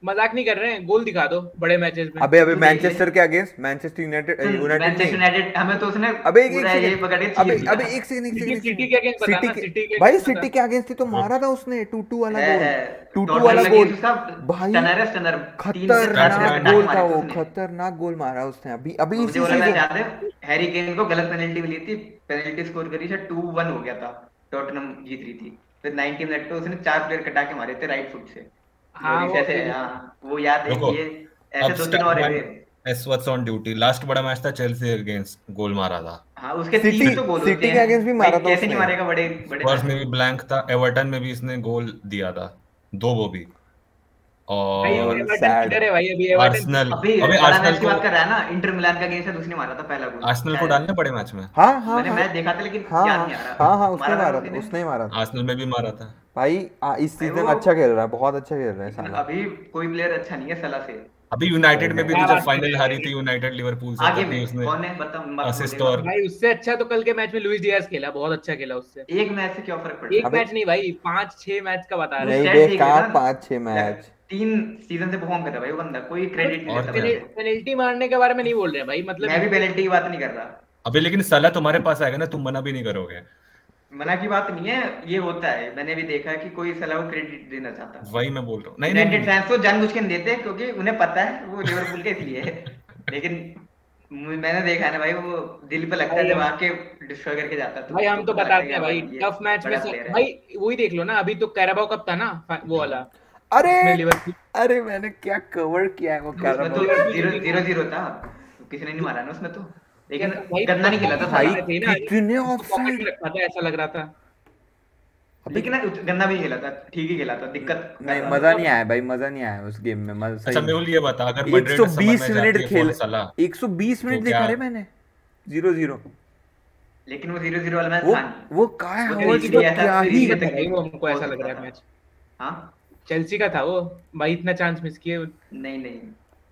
मज़ाक नहीं कर रहे हैं गोल दिखा दो बड़े मैचेस में। अबे अबे मैनचेस्टर के against Manchester United United United हमें तो उसने अबे एक सेकंड पकड़ के अबे अबे एक सेकंड एक सिटी- सेकंड सिटी के against बताना, सिटी के भाई सिटी के अगेंस्ट तो मारा था उसने 2-2 वाला गोल 2-2 वाला गोल भाई से चार खतरनाक गोल था वो खतरनाक गोल मारा उसने। अभी अभी इसी सीज़न हैरी केन को गलत पेनल्टी मिली थी। पेनल्टी स्कोर करी शायद 2-1 हो गया था। टॉटनहम जीत रही थी। फिर 90 मिनट पे उसने चार प्लेयर कटा के मारे थे राइट फुट से। हाँ, वो- ऐसे हाँ, वो याद है कि ऐसे दो तीन और है। As was on duty last बड़ा मैच था चेल्सी अगेंस्ट गोल मारा था। हाँ उसके सिटी- तो गोल सिटी के हैं। against भी मारा था कैसे नहीं मारेगा बड़े बड़े स्पर्स में भी ब्लैंक था एवर्टन में भी इसने गोल दिया था। दो वो भी। और है भाई अभी एवर्टन आर्सेनल अभी की बात कर रहा है ना इंटर मिलान का गेम शायद उसने मारा था पहला गोल आर्सेनल को डालने पड़े मैच में। हाँ हाँ मैंने हाँ। मैच देखा था लेकिन हाँ याद नहीं आ रहा। हाँ हाँ उसने मारा था उसने ही मारा था। आर्सेनल में भी मारा था। भाई आ, इस सीज़न अच्छा खेल रहा है बहुत अच्छा खेल रहा है साला। अभी कोई प्लेयर अच्छा नहीं है सलाह से। अभी यूनाइटेड में भी तो जब फाइनल हारी थी यूनाइटेड लिवरपूल से आगे भी में उसने कौन है बता बोलेगा। और- भाई उससे अच्छा तो कल के मैच में लुइस डियाज खेला बहुत अच्छा खेला उससे। एक मैच से क्या फ़र्क पड़ता एक मैच नहीं भाई पाँच छह मैच का बता रहे नहीं देखे कहाँ? पाँच छह मैच तीन सीज़न से परफॉर्म कर रहा है भाई वो बंदा कोई क्रेडिट नहीं और लेता? पेनल्टी मारने के बारे में नहीं बोल रहे भाई मतलब मैं भी पेनल्टी की बात नहीं कर रहा। अबे लेकिन सलाह तुम्हारे पास आएगा ना तुम मना भी नहीं करोगे। मना की बात नहीं है ये होता है। मैंने भी देखा है कि कोई सलाह को क्रेडिट देना चाहता वही मैं बोल रहा हूँ। नहीं फैंस तो जानबूझ के देते क्योंकि उन्हें पता है वो लिवरपूल के इसलिए है। लेकिन मैंने देखा है ना भाई वो दिल पे लगता है जब आके डिस्ट्रॉय करके जाता है भाई हम तो बताते हैं भाई टफ मैच में है। भाई वही देख लो ना अभी तो कैराबाओ कप था ना वो वाला। अरे अरे मैंने क्या कवर किया है वो तो कैराबाओ ज़ीरो ज़ीरो था। किसी ने नहीं मारा ना उसमें तो। लेकिन गंदा नहीं खेला था। भाई, साला। थे ना, कितने में रखा था ऐसा लग रहा था। लेकिन गंदा भी खेला था ठीक ही खेला था दिक्कत नहीं मज़ा नहीं आया भाई मज़ा नहीं आया उस गेम में मज़ा अच्छा मेहुल ये बता अगर मैड्रिड 120 मिनट खेल सलाह 120 मिनट तो देखा रे मैंने ज़ीरो ज़ीरो लेकिन वो ज़ीरो ज़ीरो वाला मैच वो था। वो काय इसीलिए का क्या ही वो हमको ऐसा लग रहा है मैच। हाँ? चेल्सी का था वो भाई इतना चांस मिस किए। नहीं नहीं।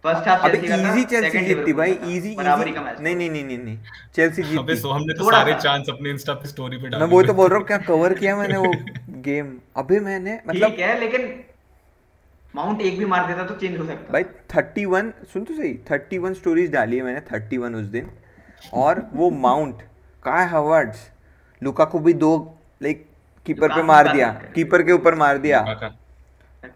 फ़र्स्ट हाफ़ चेल्सी का इजी चेल्सी जीतती भाई। इजी बराबरी का मैच नहीं नहीं नहीं नहीं नहीं। चेल्सी अबे जीतती सोहम ने तो सारे चांस अपने इंस्टा पे स्टोरी पे डाले मैं वही तो बोल रहा हूँ क्या कवर किया मैंने वो गेम अबे मैंने मतलब ठीक है लेकिन माउंट एक भी मार देता तो चेंज हो सकता। भाई 31 सुन तो सही 31 स्टोरीज डाली है मैंने 31 उस दिन। और वो माउंट काय हवर्ड्स लुका को भी दो लाइक कीपर पे मार दिया कीपर के ऊपर मार दिया।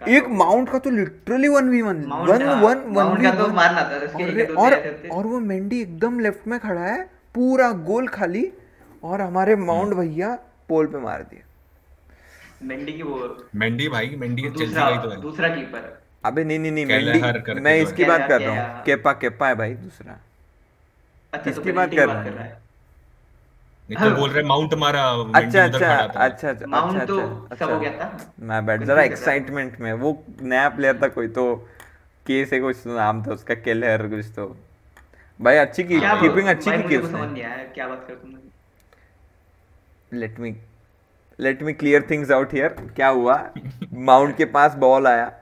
एक माउंट का तो literally one v one one one one का तो मारना था उसके अरे और और वो मेंडी एकदम लेफ़्ट में खड़ा है पूरा गोल खाली और हमारे माउंट भैया पोल पे मार दिया मेंडी की वो मेंडी भाई मेंडी चेल्सी दूसरा तो है दूसरा कीपर अबे नहीं नहीं नहीं मेंडी मैं इसकी बात कर रहा हूँ। केपा केपा है भाई दूसरा। अच्छा इसकी तो बात कर रहा हूँ। नहीं तो बोल रहे माउंट मारा अच्छा अच्छा अच्छा अच्छा माउंट अच्छा तो अच्छा सब हो गया अच्छा था मैं बैठ जरा रहा एक्साइटमेंट में वो नया प्लेयर था कोई तो के से कुछ तो नाम था उसका केलर कुछ तो। भाई अच्छी की कीपिंग अच्छी की उसने क्या बात कर तुम let me let me clear things out here क्या हुआ? माउंट के पास बॉल आया।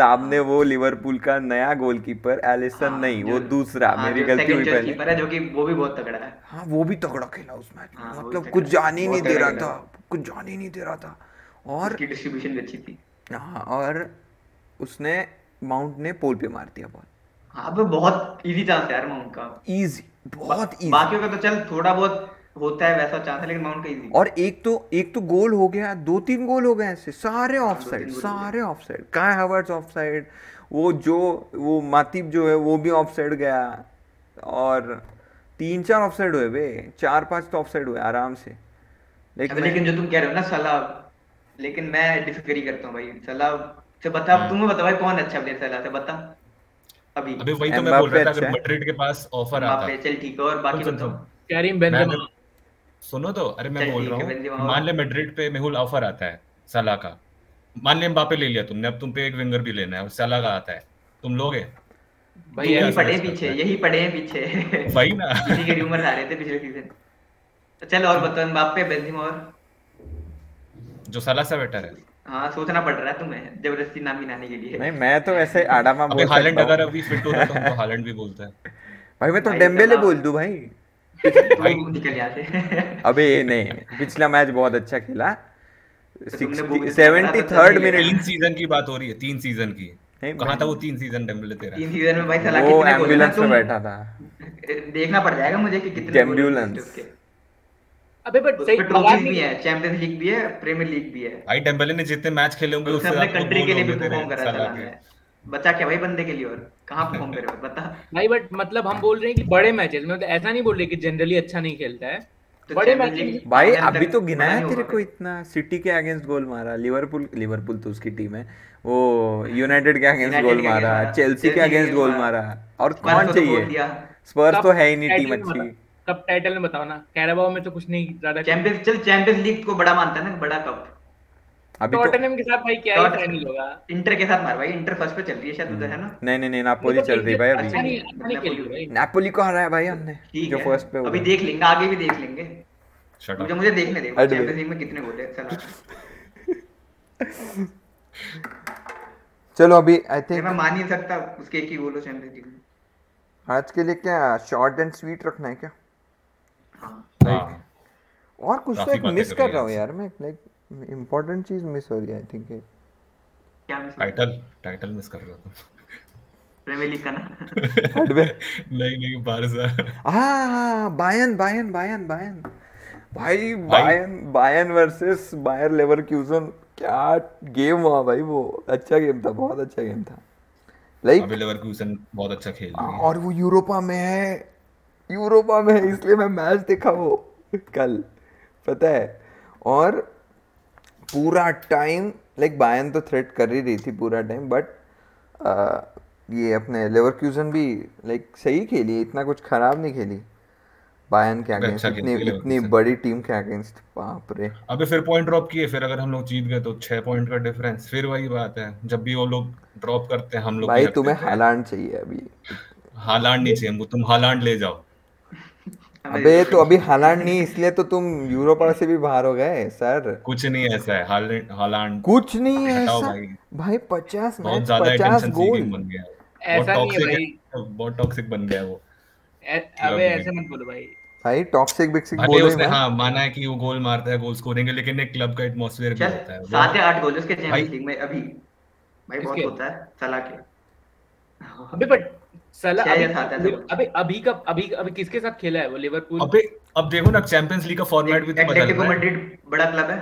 सामने वो लिवरपूल का नया गोलकीपर एलिसन हाँ, नहीं वो दूसरा हाँ, मेरी गलती हुई पहले। है जो कि वो भी बहुत तगड़ा है। हाँ वो भी तगड़ा खेला उस मैच में। हाँ, मतलब कुछ जान ही नहीं दे रहा था कुछ जान ही नहीं दे रहा था। और डिस्ट्रीब्यूशन भी अच्छी थी। हाँ और उसने माउंट ने पोल पे मार दिया बॉल हाँ बहुत इजी चांस है यार माउंट का। इजी बहुत इजी बाकियों का तो चल थोड़ा बहुत होता है वैसा चांस है लेकिन माउंट का इजी और एक तो एक तो गोल हो गया दो तीन गोल हो गए ऐसे सारे ऑफ़ हाँ, साइड हो। सारे ऑफ़ साइड काय हावर्ट्स ऑफ़ साइड वो जो वो मातिब जो है वो भी ऑफ़ साइड गया। और तीन चार ऑफ़ साइड हुए बे चार पाँच तो ऑफ़ साइड हुए आराम से। मैं- लेकिन जो तुम कह रहे हो ना सलाह लेकिन मैं डिसएग्री करता हूँ भाई सलाह से बता हम्म। तुम्हें बता भाई कौन अच्छा प्लेयर सलाह से बता। अभी। अबे वही तो मैं बोल रहा था अच्छा अगर मैड्रिड के पास ऑफ़र आता। चल ठीक है और बाकी बताओ। कैरिम बेंजेमा सुनो तो अरे मैं बोल रहा हूँ मान ले मैड्रिड पे मेहुल ऑफ़र आता है सलाह का। मान ले एम्बापे ले लिया तुमने अब तुम पे एक विंगर भी लेना है और सलाह का आता है। तुम लोगे? भाई यही ऐसा- पड़े हैं? पीछे यही पड़े हैं पीछे। वही ना। इसी के रूमर आ रहे थे पिछले सीज़न चल और बताओ मबाप्पे बेंजेमा और? जो सलाह से बेटर है। हाँ सोचना पड़ रहा है तुम्हें ज़बरदस्ती नाम गिनाने के लिए। नहीं मैं तो वैसे आडामा बोल हालैंड अगर अभी फिट होता तो हालैंड भी बोलता है। भाई मैं तो डेम्बेले बोल दूँ भाई। भाई- तू निकल अबे नहीं पिछला मैच बहुत अच्छा खेला। सेवेंटी थर्ड मिनट तीन सीज़न की बात हो रही है तीन सीज़न की। कहाँ था वो तीन सीज़न डेम्बले तेरा? तीन सीज़न में भाई सलाह वो है एंबुलेंस में बैठा था। देखना पड़ जाएगा मुझे कि कितने। उसके। अबे बट सही ट्रॉफीज भी है चैंपियंस लीग भी है प्रीमियर लीग भी है। भाई डेम्बले ने जितने मैच खेले होंगे उससे अपने कंट्री के लिए भी परफॉर्म करा ने। बचा क्या भाई बंदे के लिए और कहाँ परफॉर्म करे बता। भाई बट मतलब हम बोल रहे हैं कि बड़े मैचेस में मतलब ऐसा नहीं बोल रहे कि जनरली अच्छा नहीं खेलता है। तो बड़े मैचेस भाई अभी तो बड़ा गिनाया तेरे को इतना सिटी के अगेंस्ट गोल मारा लिवरपूल लिवरपूल तो उसकी टीम है। वो यूनाइटेड के अगेंस्ट गोल मारा चेल्सी के अगेंस्ट गोल मारा। और कौन तो चाहिए? स्पर्स तो है ही नहीं टीम अच्छी। कब टाइटल में बताओ ना कैराबाओ में तो कुछ नहीं ज़्यादा चैंपियंस चल चैंपियंस लीग को बड़ा मानता है ना बड़ा कप अभी तो के साथ भाई क्या ही फाइनल होगा? इंटर के साथ मार भाई। इंटर फ़र्स्ट पे चल रही है शायद उधर है ना? नहीं नहीं नहीं नापोली मतलब चल रही है भाई अभी। अच्छा नापोली को हराया भाई हमने जो फ़र्स्ट पे अभी देख लेंगे आगे भी देख लेंगे। मुझे मुझे देखने दे चैंपियंस लीग में कितने गोल है चला चलो अभी आई थिंक मैं मान नहीं सकता उसके एक ही गोल हो चैंपियंस लीग में। आज के लिए क्या शॉर्ट एंड स्वीट रखना है क्या? हाँ। हाँ। और कुछ तो एक मिस कर कर रहा हूँ यार मैं लाइक इम्पोर्टेंट चीज़ मिस हो रही है आई थिंक क्या मिस टाइटल टाइटल मिस कर रहा था। प्रीमियर लीग का ना? हटवे नहीं नहीं बारसा हाँ बायन बायन बायन बायन भाई Bayern Bayern versus Bayer Leverkusen क्या गेम हुआ भाई वो। अच्छा गेम था बहुत अच्छा गेम था। लाइक अभी लेवरकुसन बहुत अच्छा खेल रही है। और वो यूरोपा में है। यूरोपा में है इसलिए मैं मैच देखा वो कल। पता है? और पूरा टाइम लाइक बायन तो थ्रेट कर ही रही थी पूरा टाइम बट ये अपने लेवरक्यूजन भी लाइक सही खेली इतना कुछ खराब नहीं खेली। बायन के अगेंस्ट अच्छा इतनी इतनी बड़ी टीम के अगेंस्ट बाप रे। अबे फिर पॉइंट ड्रॉप किए फिर अगर हम लोग जीत गए तो छह पॉइंट का डिफरेंस फिर वही बात है जब भी वो लोग ड्रॉप करते हैं हम लोग भाई तुम्हें। हालांड चाहिए अभी। हालांड नहीं चाहिए तुम हालांड ले जाओ। अबे तो अभी हालांड नहीं इसलिए तो तुम यूरोपा से भी बाहर हो गए सर। कुछ नहीं ऐसा है हालैंड हालांड कुछ नहीं है ऐसा। भाई। भाई पचास बहुत ज़्यादा पचास अटेंशन गोल। सीकिंग बन गया। ऐसा बहुत नहीं है टॉक्सिक बहुत टॉक्सिक बन गया वो। अबे ऐसे मत बोलो भाई। भाई टॉक्सिक बिक्सिक बोलो ही उसने। हाँ माना है कि वो गोल मारता है गोल स्कोरिंग है लेकिन एक क्लब का एटमॉस्फेयर भी होता है। सात या आठ गोल उसके चैंपियंस लीग में अभी। भाई बहुत होता है सलाह के। अबे बट सला छह अभी या सात ऐसे अबे अभी का अभी अभी किसके साथ खेला है वो लिवरपूल अबे अब देखो ना चैंपियंस लीग का फॉर्मेट भी तो बदल रहा है। मैड्रिड बड़ा क्लब है।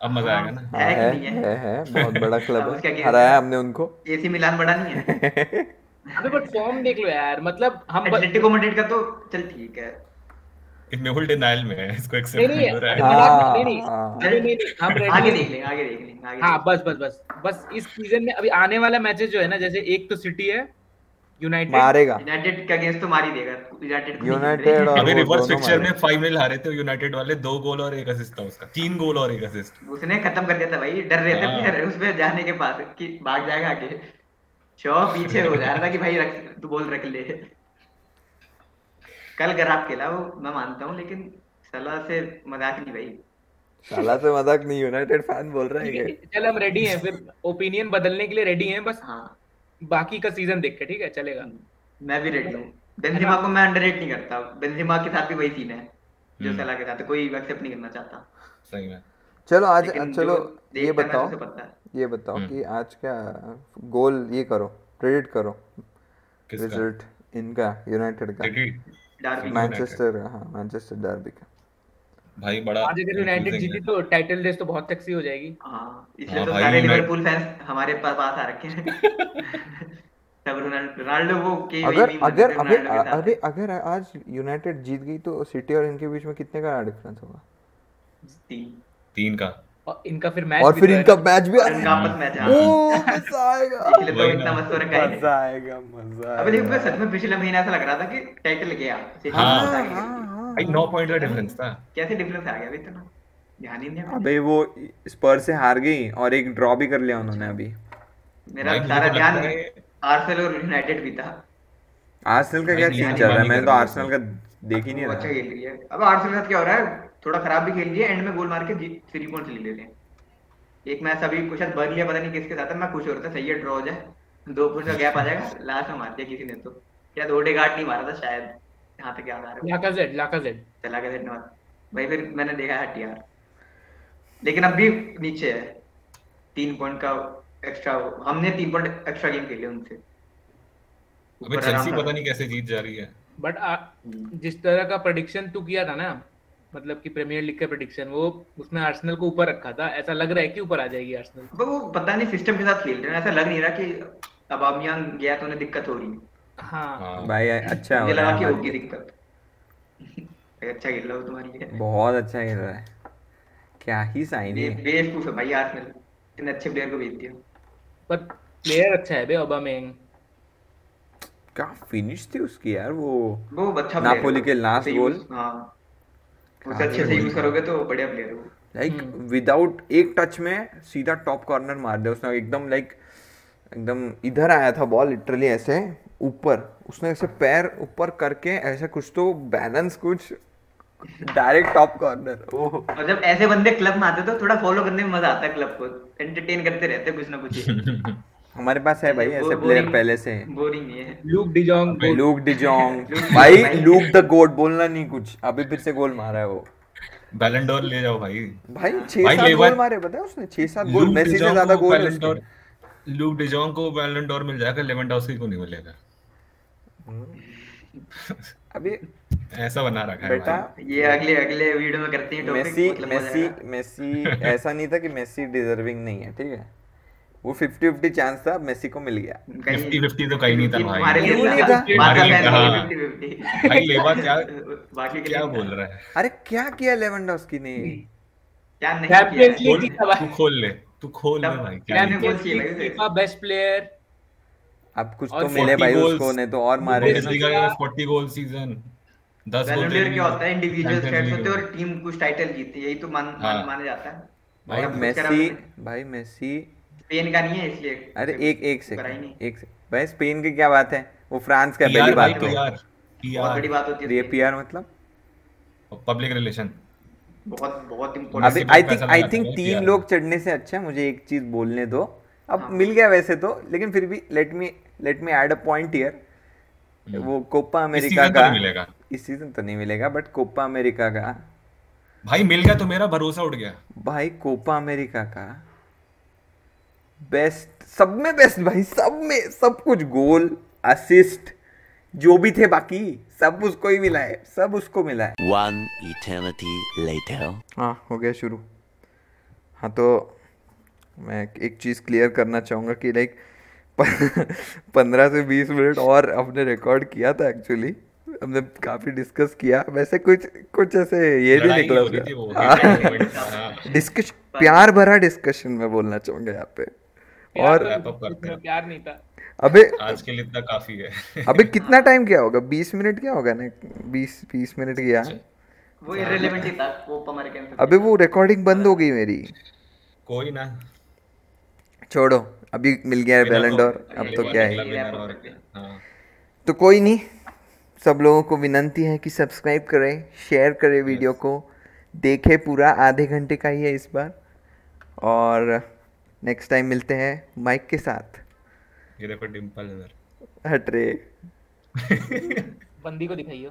अब मज़ा आएगा ना। हाँ, है है है? है है बहुत बड़ा क्लब है। हराया हमने उनको। एसी मिलान बड़ा नहीं है। अबे बट फॉर्म देख लो यार मतलब हम एटलेटिको मैड्रिड का तो चल ठीक है। मेहुल डिनाइल में है इसको एक्सेप्ट नहीं नहीं हो रहा है। हाँ, नहीं नहीं हाँ। नहीं नहीं हम आगे देख लेंगे आगे देख लेंगे आगे हाँ बस बस बस बस इस सीज़न में अभी आने वाला मैचेस जो है ना जैसे एक तो सिटी है यूनाइटेड मारेगा। यूनाइटेड के अगेंस्ट तो मार ही देगा। यूनाइटेड यूनाइटेड अभी रिवर्स में फाइव नील हारे थे यूनाइटेड वाले दो गोल और एक असिस्ट था उसका। तीन गोल और एक असिस्ट उसने खत्म कर दिया था भाई। डर रहे थे हाँ। प्लेयर उस पे जाने के पास कि भाग जाएगा आगे। शो पीछे हो जा रहा था कि भाई रख तू बोल रख ले। कल खराब खेला वो मैं मानता हूँ लेकिन सलाह से मज़ाक नहीं भाई। साला से मज़ाक नहीं यूनाइटेड फ़ैन बोल रहे हैं चल हम रेडी हैं फिर ओपिनियन बदलने के लिए रेडी हैं बस। हाँ। बाकी का सीज़न देख के ठीक है? चलेगा। मैं भी रेडी हूँ। बेंजिमा को मैं अंडररेट नहीं करता। बेंजिमा के साथ भी वही सीन है जो हम्म। सलाह के साथ। कोई एक्सेप्ट नहीं करना चाहता। सही में। चलो आज चलो ये बताओ ये बताओ हम्म। कि आज क्या गोल ये करो प्रेडिक्ट करो। रिज़ल्ट इनका यूनाइटेड का। मैनचेस्टर हाँ मैनचेस्टर डर्बी का। भाई बड़ा आज अगर यूनाइटेड जीती तो टाइटल रेस तो बहुत सेक्सी हो जाएगी। हाँ इसलिए हाँ तो सारे लिवरपूल फैंस हमारे पास आ रखे हैं। सब रोनाल्डो वो के अगर अगर अबे अरे अगर आज यूनाइटेड जीत गई तो सिटी और इनके बीच में कितने का डिफरेंस होगा? तीन। तीन का। और इनका फिर मैच और फिर इनका मैच भी आ और रहा इनका है आपस मैच है। ओ मज़ा आएगा। इसलिए तो इतना मस्त हो रखा है मज़ा आएगा मज़ा अबे देखो सच में पिछले महीने ऐसा लग रहा था कि टाइटल गया सिटी हाँ। भाई नौ पॉइंट का डिफरेंस था। कैसे डिफरेंस आ गया अभी इतना ध्यान ही नहीं अबे वो स्पर से हार गई और एक ड्रॉ भी कर लिया उन्होंने अभी। मेरा सारा ध्यान आर्सेनल और यूनाइटेड भी था। आर्सेनल का क्या सीन चल रहा है? मैंने तो आर्सेनल का देख ही नहीं वो अच्छा खेल रही है। अब आर्सेनल के साथ क्या हो रहा है? थोड़ा खराब भी खेल रही है। एंड में गोल मार के थ्री पॉइंट ले लेते हैं। एक मैच अभी कुछ शायद बर्नली पता नहीं किसके साथ है। मैं खुश हो रहा था। सही है ड्रॉ हो जाए। दो पॉइंट का गैप आ जाएगा। लास्ट में मार दिया किसी ने तो। शायद ओडेगार्ड नहीं मारा था शायद। यहाँ तक याद आ रहा है? लाकाजेट लाकाजेट चला गया धन्यवाद भाई फिर मैंने देखा है यार लेकिन अब भी नीचे है। तीन पॉइंट का एक्स्ट्रा हमने तीन पॉइंट एक्स्ट्रा गेम खेले उनसे। अबे चेल्सी पता नहीं कैसे जीत जा रही है। बट जिस तरह का प्रेडिक्शन तू किया था ना मतलब कि प्रीमियर लीग का प्रेडिक्शन वो उसमें आर्सेनल को ऊपर रखा था। ऐसा लग रहा है कि ऊपर आ जाएगी आर्सेनल वो पता नहीं सिस्टम के साथ खेल रहे हैं। ऐसा लग नहीं रहा कि अब अमियान गया तो उन्हें दिक्कत हो रही है। हाँ। हाँ। भाई अच्छा हो रहा है कि होगी दिक्कत? अच्छा खेल रहा हो तुम्हारी लिए। बहुत अच्छा खेल रहा है। क्या ही साइन है। बेवकूफ़ है भाई आर्सेनल इतने अच्छे प्लेयर को भेज दिया पर प्लेयर अच्छा है बे ओबामेंग क्या फिनिश थी उसकी यार वो वो अच्छा नापोली के use- हाँ। उसे अच्छे से यूज़ करोगे तो बढ़िया प्लेयर है। लाइक। विदाउट एक टच में सीधा टॉप कॉर्नर मार दिया उसने एकदम लाइक एकदम इधर आया था बॉल लिटरली ऐसे ऊपर। उसने ऐसे पैर ऊपर करके ऐसे कुछ तो बैलेंस कुछ डायरेक्ट टॉप कॉर्नर ओह। और जब ऐसे बंदे क्लब में आते तो थोड़ा फॉलो करने में मज़ा आता है क्लब को। एंटरटेन करते रहते कुछ ना कुछ। हमारे पास है भाई ऐसे प्लेयर पहले से। बोरिंग है। लूक डिजोंग लूक डिजोंग भाई लूक द गोट बोलना नहीं कुछ। अभी फिर से गोल मारा है वो। बैलेंडोर ले जाओ भाई। भाई छह भाई सात लेवा- गोल मारे पता है उसने? छह सात गोल मेसी से ज़्यादा गोल है लूक डिजोंग को बैलेंडोर मिल जाएगा लेवेंडोस्की को नहीं मिलेगा। अभी ऐसा बना रखा है बेटा ये अगले अगले वीडियो में करते हैं टॉपिक मेसी मतलब मेसी मेसी ऐसा नहीं था कि मेसी डिजर्विंग नहीं है ठीक है? वो 50 50 चांस था मेसी को मिल गया। कहीं- 50-50 तो कहीं नहीं था भाई। हमारे लिए नहीं था? हमारे लिए का था। फैसला 50-50 भाई लेवा क्या बाकी क्या बोल रहा है? अरे क्या किया लेवेंडोस्की ने? क्या नहीं किया? खोल ले। तू खोल तब- भाई क्या मैंने भाई? फीफा बेस्ट प्लेयर अब कुछ तो मिले भाई उसको नहीं तो और मारे। बुंडेसलीगा 40 गोल सीज़न 10 गोल क्या होता है? इंडिविजुअल स्टैट्स होते हैं और टीम कुछ टाइटल जीतती है यही तो मान मान हाँ। जाता है। भाई, मेसी भाई मेसी स्पेन का नहीं है इसलिए। अरे एक एक सेकंड एक सेकंड भाई स्पेन की क्या बात है? वो फ्रांस का पीआर पहली बात है। पीआर बहुत बड़ी बात होती है ये पीआर मतलब? पब्लिक रिलेशन बहुत बहुत अभी important I think I think तीन लोग चढ़ने से अच्छा है मुझे एक चीज़ बोलने दो। अब हाँ। मिल गया वैसे तो लेकिन फिर भी let me let me add a point here वो कोपा। अमेरिका तो का मिलेगा। इस सीज़न तो नहीं मिलेगा बट कोपा अमेरिका का। भाई मिल गया तो मेरा भरोसा उठ गया। भाई कोपा अमेरिका का बेस्ट सब में बेस्ट भाई सब में सब कुछ गोल असिस्ट जो भी थे बाकी सब उसको ही मिला है सब उसको मिला है One eternity later. हाँ हो गया शुरू हाँ तो मैं एक चीज़ क्लियर करना चाहूँगा कि लाइक पंद्रह से बीस मिनट और हमने रिकॉर्ड किया था एक्चुअली हमने काफ़ी डिस्कस किया वैसे कुछ कुछ ऐसे ये नहीं निकला हो उसका। था, हाँ। डिस्कशन प्यार भरा डिस्कशन में बोलना चाहूँगा यहाँ पे और। प्यार नहीं था अबे आज के लिए इतना काफ़ी है। अबे कितना टाइम क्या होगा? बीस मिनट क्या होगा ना? बीस बीस मिनट गया वो इररिलेवेंट ही था कोपा अमेरिकन से अबे वो रिकॉर्डिंग बंद हो गई मेरी। कोई ना। छोड़ो अभी मिल गया है बैलेंडोर तो- अब तो क्या है? क्या। हाँ। तो कोई नहीं सब लोगों को विनंती है कि सब्सक्राइब करें शेयर करें वीडियो को। देखें पूरा आधे घंटे का ही है इस बार। और नेक्स्ट टाइम मिलते हैं माइक के साथ। ये देखो डिम्पल इधर हट रे बंदी को दिखाइयो।